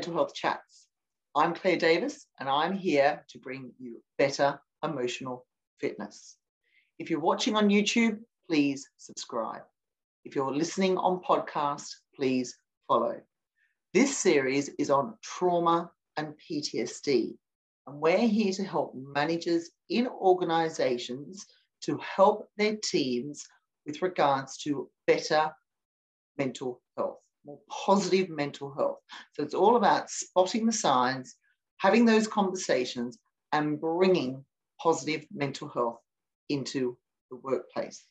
Mental Health Chats. I'm Claire Davis, and I'm here to bring you better emotional fitness. If you're watching on YouTube, please subscribe. If you're listening on podcast, please follow. This series is on trauma and PTSD, and we're here to help managers in organizations to help their teams with regards to better mental health, more positive mental health. So it's all about spotting the signs, having those conversations, and bringing positive mental health into the workplace.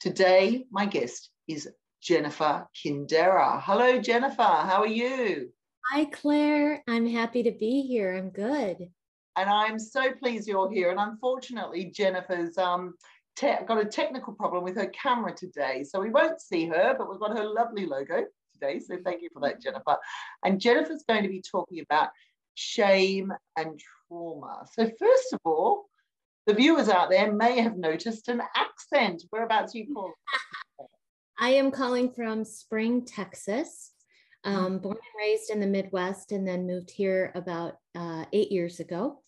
Today, my guest is Jennifer Kindera. Hello, Jennifer. How are you? Hi, Claire. I'm happy to be here. I'm good. And I'm so pleased you're here. And unfortunately, Jennifer's um, te- got a technical problem with her camera today. So we won't see her, but we've got her lovely logo today. So thank you for that, Jennifer. And Jennifer's going to be talking about shame and trauma. So, first of all, the viewers out there may have noticed an accent. Whereabouts are you call? I am calling from Spring, Texas. Um, born and raised in the Midwest, and then moved here about uh, eight years ago.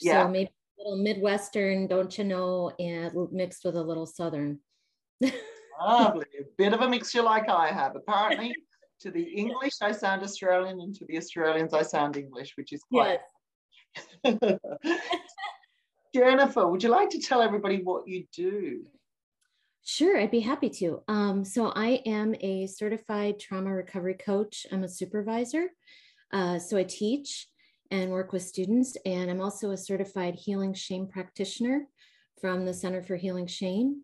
Yeah. So maybe a little Midwestern, don't you know, and mixed with a little Southern. Lovely, a bit of a mixture like I have. Apparently, to the English, I sound Australian, and to the Australians, I sound English, which is quite. Yes. Jennifer, would you like to tell everybody what you do? Sure, I'd be happy to. Um, so, I am a certified trauma recovery coach. I'm a supervisor. Uh, so, I teach and work with students, and I'm also a certified healing shame practitioner from the Center for Healing Shame,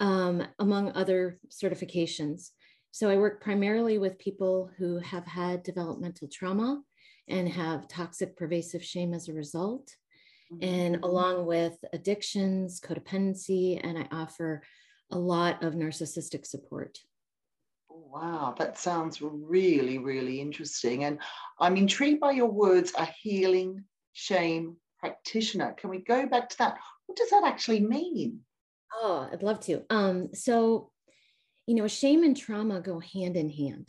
um, among other certifications. So, I work primarily with people who have had developmental trauma and have toxic pervasive shame as a result and mm-hmm. along with addictions, codependency, and I offer a lot of narcissistic support. Wow, that sounds really, really interesting. And I'm intrigued by your words, a healing shame practitioner. Can we go back to that? What does that actually mean? Oh, I'd love to. Um, so, you know, shame and trauma go hand in hand.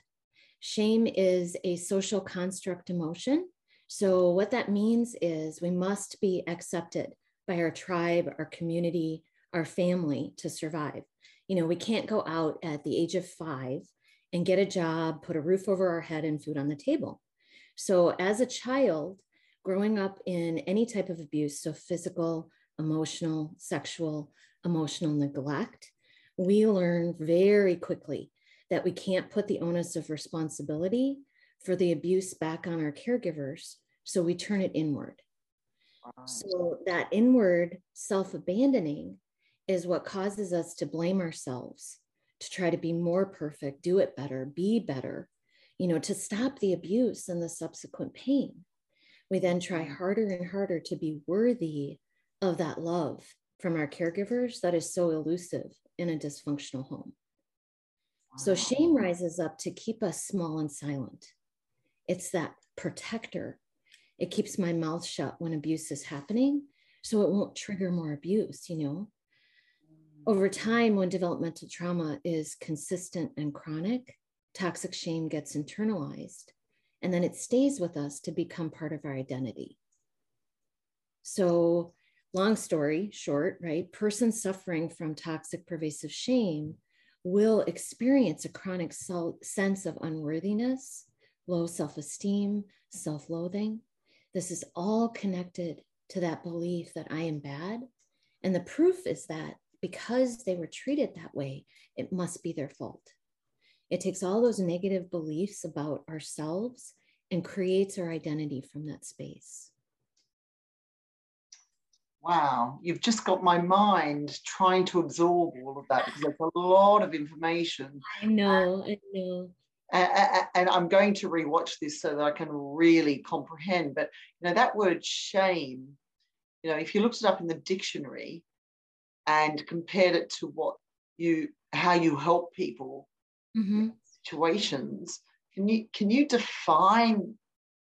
Shame is a social construct emotion so, what that means is we must be accepted by our tribe, our community, our family to survive. You know, we can't go out at the age of five and get a job, put a roof over our head, and food on the table. So, as a child, growing up in any type of abuse, so physical, emotional, sexual, emotional neglect, we learn very quickly that we can't put the onus of responsibility for the abuse back on our caregivers. So we turn it inward. Wow. So that inward self abandoning is what causes us to blame ourselves, to try to be more perfect, do it better, be better, you know, to stop the abuse and the subsequent pain. We then try mm. harder and harder to be worthy of that love from our caregivers that is so elusive in a dysfunctional home. So shame rises up to keep us small and silent. It's that protector. It keeps my mouth shut when abuse is happening so it won't trigger more abuse, you know. Over time, when developmental trauma is consistent and chronic, toxic shame gets internalized and then it stays with us to become part of our identity. So, long story short, right? Person suffering from toxic pervasive shame will experience a chronic sense of unworthiness, low self esteem, self loathing. This is all connected to that belief that I am bad. And the proof is that because they were treated that way, it must be their fault. It takes all those negative beliefs about ourselves and creates our identity from that space. Wow, you've just got my mind trying to absorb all of that because there's a lot of information. I know, I know and I'm going to rewatch this so that I can really comprehend. But you know that word shame, you know, if you looked it up in the dictionary and compared it to what you how you help people mm-hmm. situations, can you can you define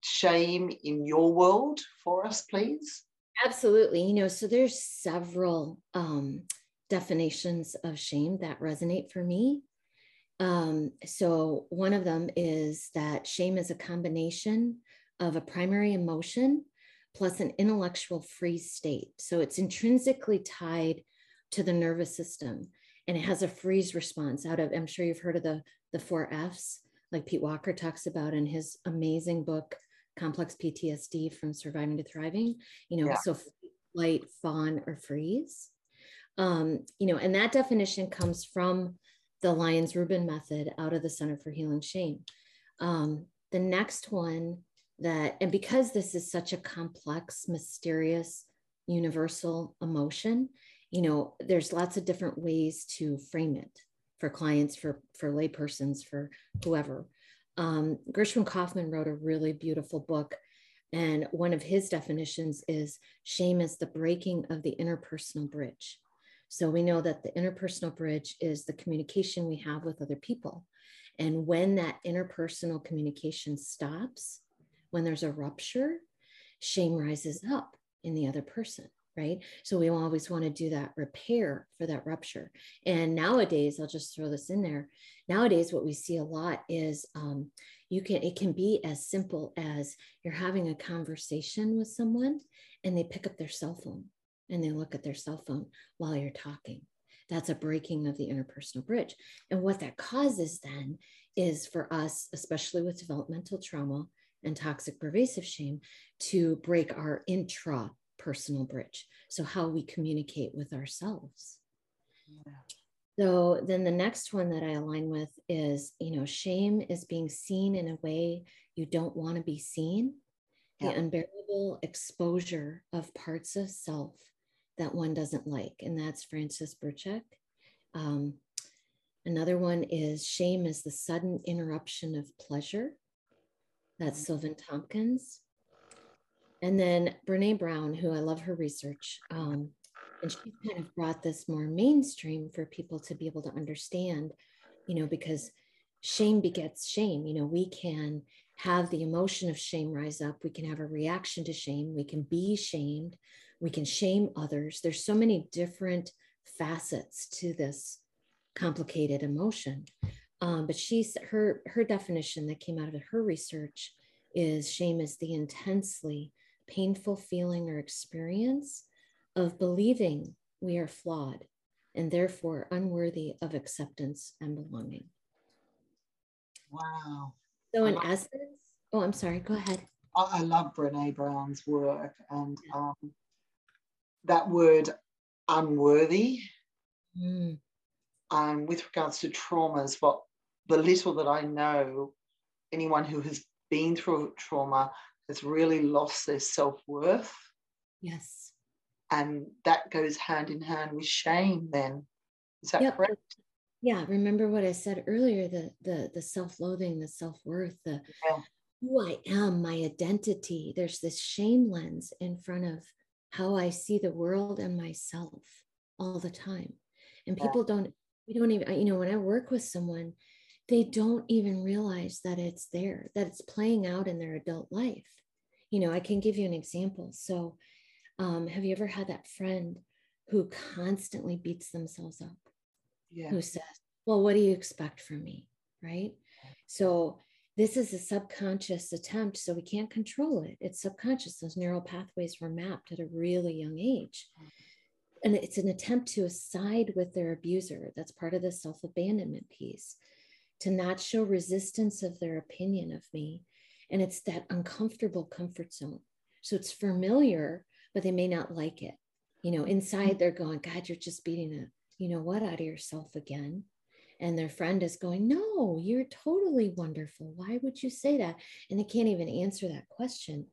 shame in your world for us, please? Absolutely. You know, so there's several um, definitions of shame that resonate for me. Um, so one of them is that shame is a combination of a primary emotion plus an intellectual freeze state. So it's intrinsically tied to the nervous system and it has a freeze response out of, I'm sure you've heard of the, the four F's, like Pete Walker talks about in his amazing book, Complex PTSD from Surviving to Thriving, you know, yeah. so flight, fawn, or freeze. Um, you know, and that definition comes from the Lyons Rubin method out of the Center for Healing Shame. Um, the next one that, and because this is such a complex, mysterious, universal emotion, you know, there's lots of different ways to frame it for clients, for for laypersons, for whoever. Um, Gershen Kaufman wrote a really beautiful book, and one of his definitions is shame is the breaking of the interpersonal bridge. So we know that the interpersonal bridge is the communication we have with other people. And when that interpersonal communication stops, when there's a rupture, shame rises up in the other person right? So we always want to do that repair for that rupture. And nowadays, I'll just throw this in there. Nowadays, what we see a lot is um, you can it can be as simple as you're having a conversation with someone and they pick up their cell phone and they look at their cell phone while you're talking. That's a breaking of the interpersonal bridge. And what that causes then is for us, especially with developmental trauma and toxic pervasive shame, to break our intra personal bridge. So, how we communicate with ourselves. Yeah. So, then the next one that I align with is, you know, shame is being seen in a way you don't want to be seen, yeah. the unbearable exposure of parts of self that one doesn't like. And that's Francis Broucek. Um, another one is shame is the sudden interruption of pleasure. That's mm-hmm. Silvan Tomkins. And then Brene Brown, who I love her research, um, and she kind of brought this more mainstream for people to be able to understand, you know, because shame begets shame. You know, we can have the emotion of shame rise up, we can have a reaction to shame, we can be shamed, we can shame others. There's so many different facets to this complicated emotion. Um, but she's her her definition that came out of her research is shame is the intensely painful feeling or experience of believing we are flawed and therefore unworthy of acceptance and belonging. Wow. So, in essence, oh, I'm sorry, go ahead. I, love Brene Brown's work and um, that word unworthy. Mm. Um, with regards to traumas, what the little that I know, anyone who has been through trauma has really lost their self worth. Yes. And that goes hand in hand with shame, then. Is that yep. correct? Yeah. Remember what I said earlier the, the, the self loathing, the self worth, the yeah. who I am, my identity. There's this shame lens in front of how I see the world and myself all the time. And people yeah. don't, we don't even, you know, when I work with someone, they don't even realize that it's there, that it's playing out in their adult life. You know, I can give you an example. So, um, have you ever had that friend who constantly beats themselves up? Yeah. Who says, Well, what do you expect from me? Right. So, this is a subconscious attempt, so we can't control it. It's subconscious. Those neural pathways were mapped at a really young age. And it's an attempt to side with their abuser. That's part of the self abandonment piece to not show resistance of their opinion of me. And it's that uncomfortable comfort zone. So it's familiar, but they may not like it. You know, inside mm-hmm. they're going, God, you're just beating a, you know what, out of yourself again. And their friend is going, No, you're totally wonderful. Why would you say that? And they can't even answer that question.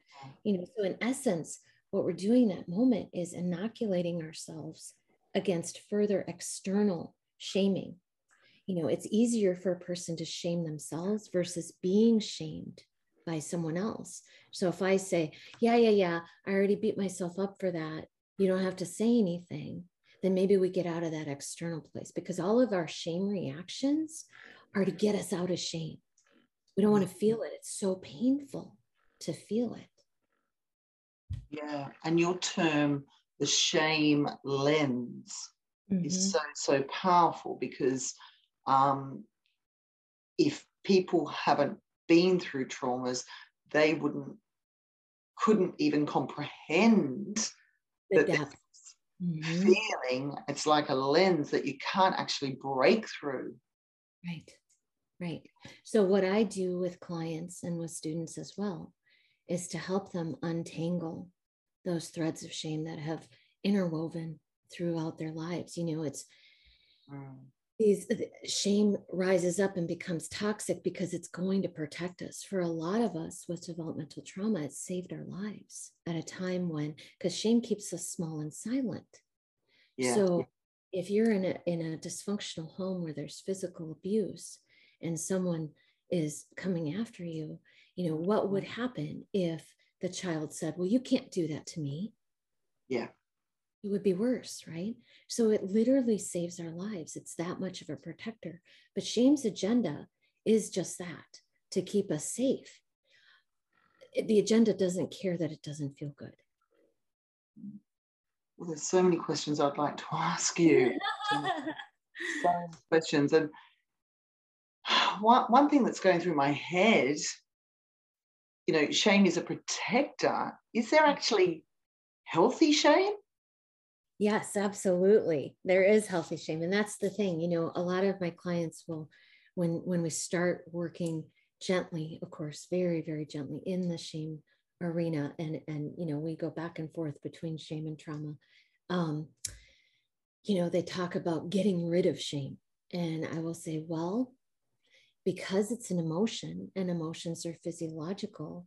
You know, so in essence, what we're doing that moment is inoculating ourselves against further external shaming you know it's easier for a person to shame themselves versus being shamed by someone else. So if i say yeah yeah yeah i already beat myself up for that. You don't have to say anything then maybe we get out of that external place because all of our shame reactions are to get us out of shame. We don't want to feel it. It's so painful to feel it. Yeah and your term the shame lens mm-hmm. is so so powerful because um, if people haven't been through traumas, they wouldn't couldn't even comprehend The that depth. Mhm. feeling, it's like a lens that you can't actually break through. Right. Right. So, what I do with clients and with students as well is to help them untangle those threads of shame that have interwoven throughout their lives. You know, it's Mm. These uh, shame rises up and becomes toxic because it's going to protect us. For a lot of us with developmental trauma, it saved our lives at a time when, because shame keeps us small and silent. Yeah. So if you're in a in a dysfunctional home where there's physical abuse and someone is coming after you, you know, what would mm-hmm. happen if the child said, "Well, you can't do that to me." Yeah. It would be worse, right? So it literally saves our lives. It's that much of a protector. But shame's agenda is just that to keep us safe. The agenda doesn't care that it doesn't feel good. Well, there's so many questions I'd like to ask you. so many questions. And one, one thing that's going through my head, you know, shame is a protector. Is there mm-hmm. actually healthy shame? Yes, absolutely. There is healthy shame. And that's the thing, you know, a lot of my clients will, when when we start working gently, of course, very, very gently in the shame arena, and and you know, we go back and forth between shame and trauma. Um, you know, they talk about getting rid of shame. And I will say, well, because it's an emotion and emotions are physiological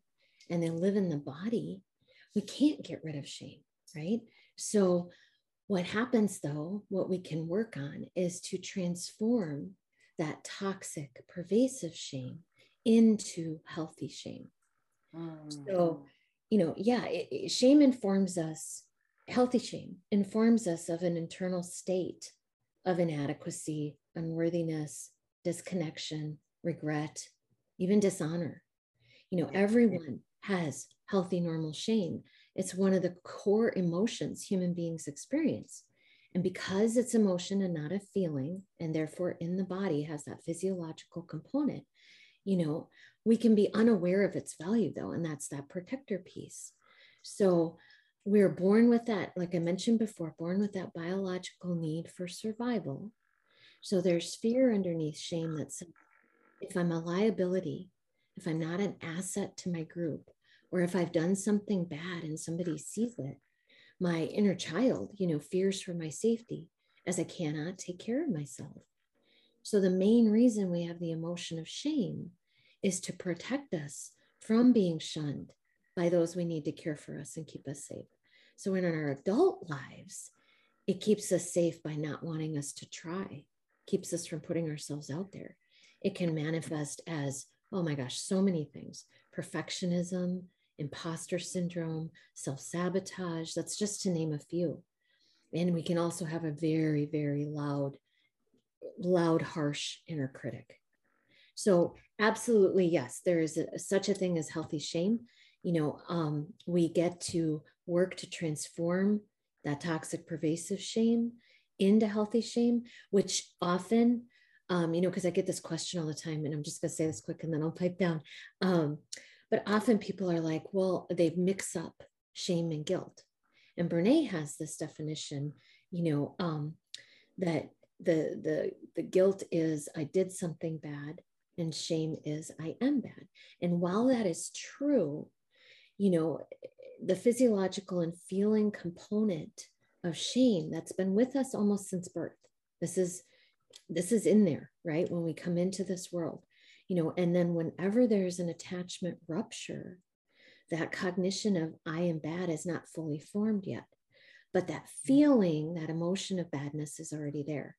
and they live in the body, we can't get rid of shame, right? So what happens though, what we can work on is to transform that toxic, pervasive shame into healthy shame. So, mm-hmm. you know, yeah, it, it- shame informs us, healthy shame informs us of an internal state of inadequacy, unworthiness, disconnection, regret, even dishonor. You know, everyone has healthy, normal shame. It's one of the core emotions human beings experience. And because it's emotion and not a feeling, and therefore in the body has that physiological component, you know, we can be unaware of its value though, and that's that protector piece. So we're born with that, like I mentioned before, born with that biological need for survival. So there's fear underneath shame that says, if I'm a liability, if I'm not an asset to my group, or if I've done something bad and somebody sees it, my inner child, you know, fears for my safety as I cannot take care of myself. So the main reason we have the emotion of shame is to protect us from being shunned by those we need to care for us and keep us safe. So in our adult lives, it keeps us safe by not wanting us to try, keeps us from putting ourselves out there. It can manifest as, oh my gosh, so many things perfectionism, imposter syndrome, self sabotage. That's just to name a few. And we can also have a very, very loud, loud, harsh inner critic. So, absolutely, yes, there is a, such a thing as healthy shame. You know, um, we get to work to transform that toxic, pervasive shame into healthy shame, which often, um, you know, because I get this question all the time, and I'm just going to say this quick and then I'll pipe down. Um, but often people are like, well, they mix up shame and guilt. And Brene has this definition, you know, um, that the the the guilt is I did something bad, and shame is I am bad. And while that is true, you know, the physiological and feeling component of shame that's been with us almost since birth. This is this is in there, right? When we come into this world, you know, and then whenever there's an attachment rupture, that cognition of I am bad is not fully formed yet. But that mm. feeling, that emotion of badness is already there.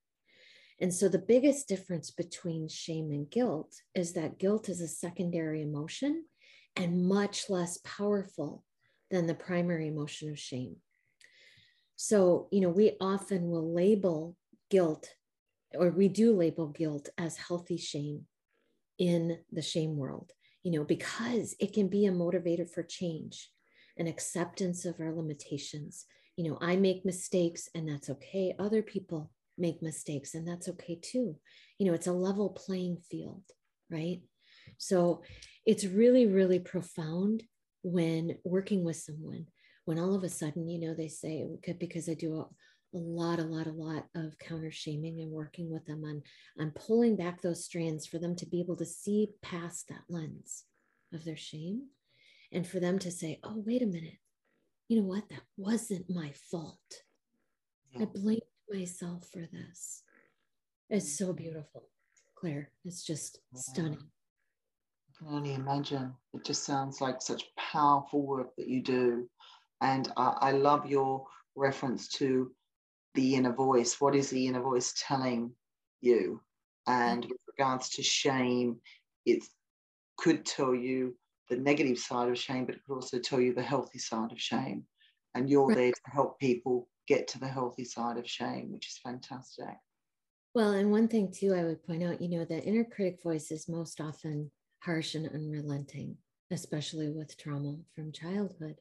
And so the biggest difference between shame and guilt is that guilt is a secondary emotion and much less powerful than the primary emotion of shame. So, you know, we often will label guilt, or we do label guilt as healthy shame in the shame world, you know, because it can be a motivator for change and acceptance of our limitations. You know, I make mistakes and that's okay. Other people make mistakes and that's okay too. You know, it's a level playing field, right? So it's really, really profound when working with someone, when all of a sudden, you know, they say, because I do a, lot, a lot, a lot of counter shaming and working with them on, on pulling back those strands for them to be able to see past that lens of their shame and for them to say, oh, wait a minute, you know what? That wasn't my fault. I blamed myself for this. It's so mm-hmm. beautiful, Claire. It's just stunning. I can only imagine. It just sounds like such powerful work that you do. And I, I love your reference to the inner voice. What is the inner voice telling you? And with regards to shame, it could tell you the negative side of shame, but it could also tell you the healthy side of shame. And you're right. there to help people get to the healthy side of shame, which is fantastic. Well, and one thing too, I would point out, you know, the inner critic voice is most often harsh and unrelenting, especially with trauma from childhood.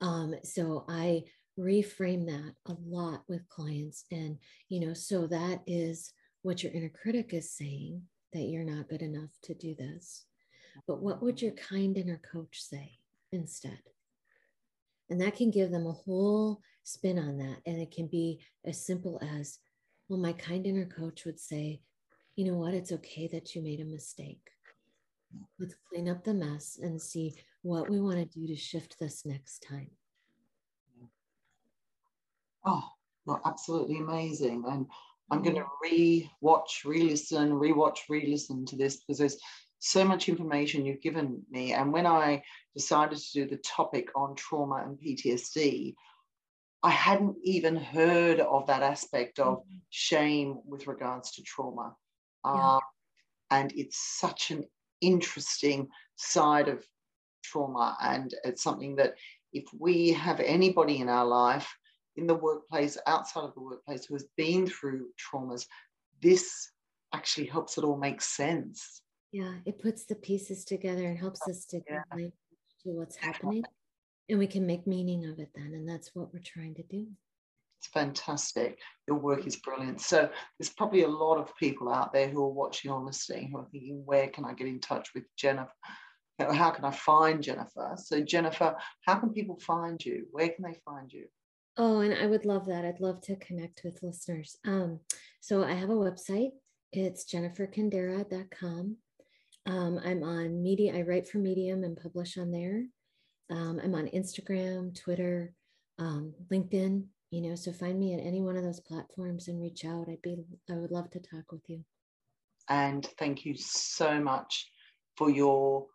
Um, so I reframe that a lot with clients. And, you know, so that is what your inner critic is saying that you're not good enough to do this. But what would your kind inner coach say instead? And that can give them a whole spin on that. And it can be as simple as, well, my kind inner coach would say, you know what, it's okay that you made a mistake. Let's clean up the mess and see what we want to do to shift this next time. Oh, well, absolutely amazing. And I'm going to re-watch, re-listen, re-watch, re-listen to this because there's so much information you've given me. And when I decided to do the topic on trauma and PTSD, I hadn't even heard of that aspect of mm-hmm. shame with regards to trauma. Yeah. Um, and it's such an interesting side of trauma. And it's something that if we have anybody in our life, in the workplace, outside of the workplace, who has been through traumas, this actually helps it all make sense. Yeah, it puts the pieces together and helps us to yeah. to what's happening. And we can make meaning of it then. And that's what we're trying to do. It's fantastic. Your work is brilliant. So there's probably a lot of people out there who are watching or listening who are thinking, where can I get in touch with Jennifer? How can I find Jennifer? So, Jennifer, how can people find you? Where can they find you? Oh, and I would love that. I'd love to connect with listeners. Um, so I have a website. It's jenniferkindera.com. Um, I'm on media. I write for Medium and publish on there. Um, I'm on Instagram, Twitter, um, LinkedIn. You know, so find me at any one of those platforms and reach out. I'd be. I would love to talk with you. And thank you so much for your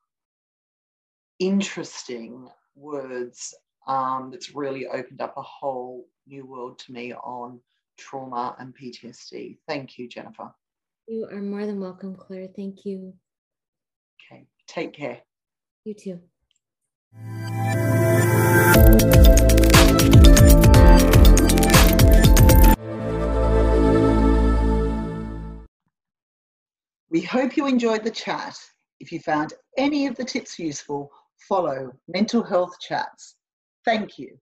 interesting words. Um, that's really opened up a whole new world to me on trauma and PTSD. Thank you, Jennifer. You are more than welcome, Claire. Thank you. Okay, take care. You too. We hope you enjoyed the chat. If you found any of the tips useful, follow Mental Health Chats. Thank you.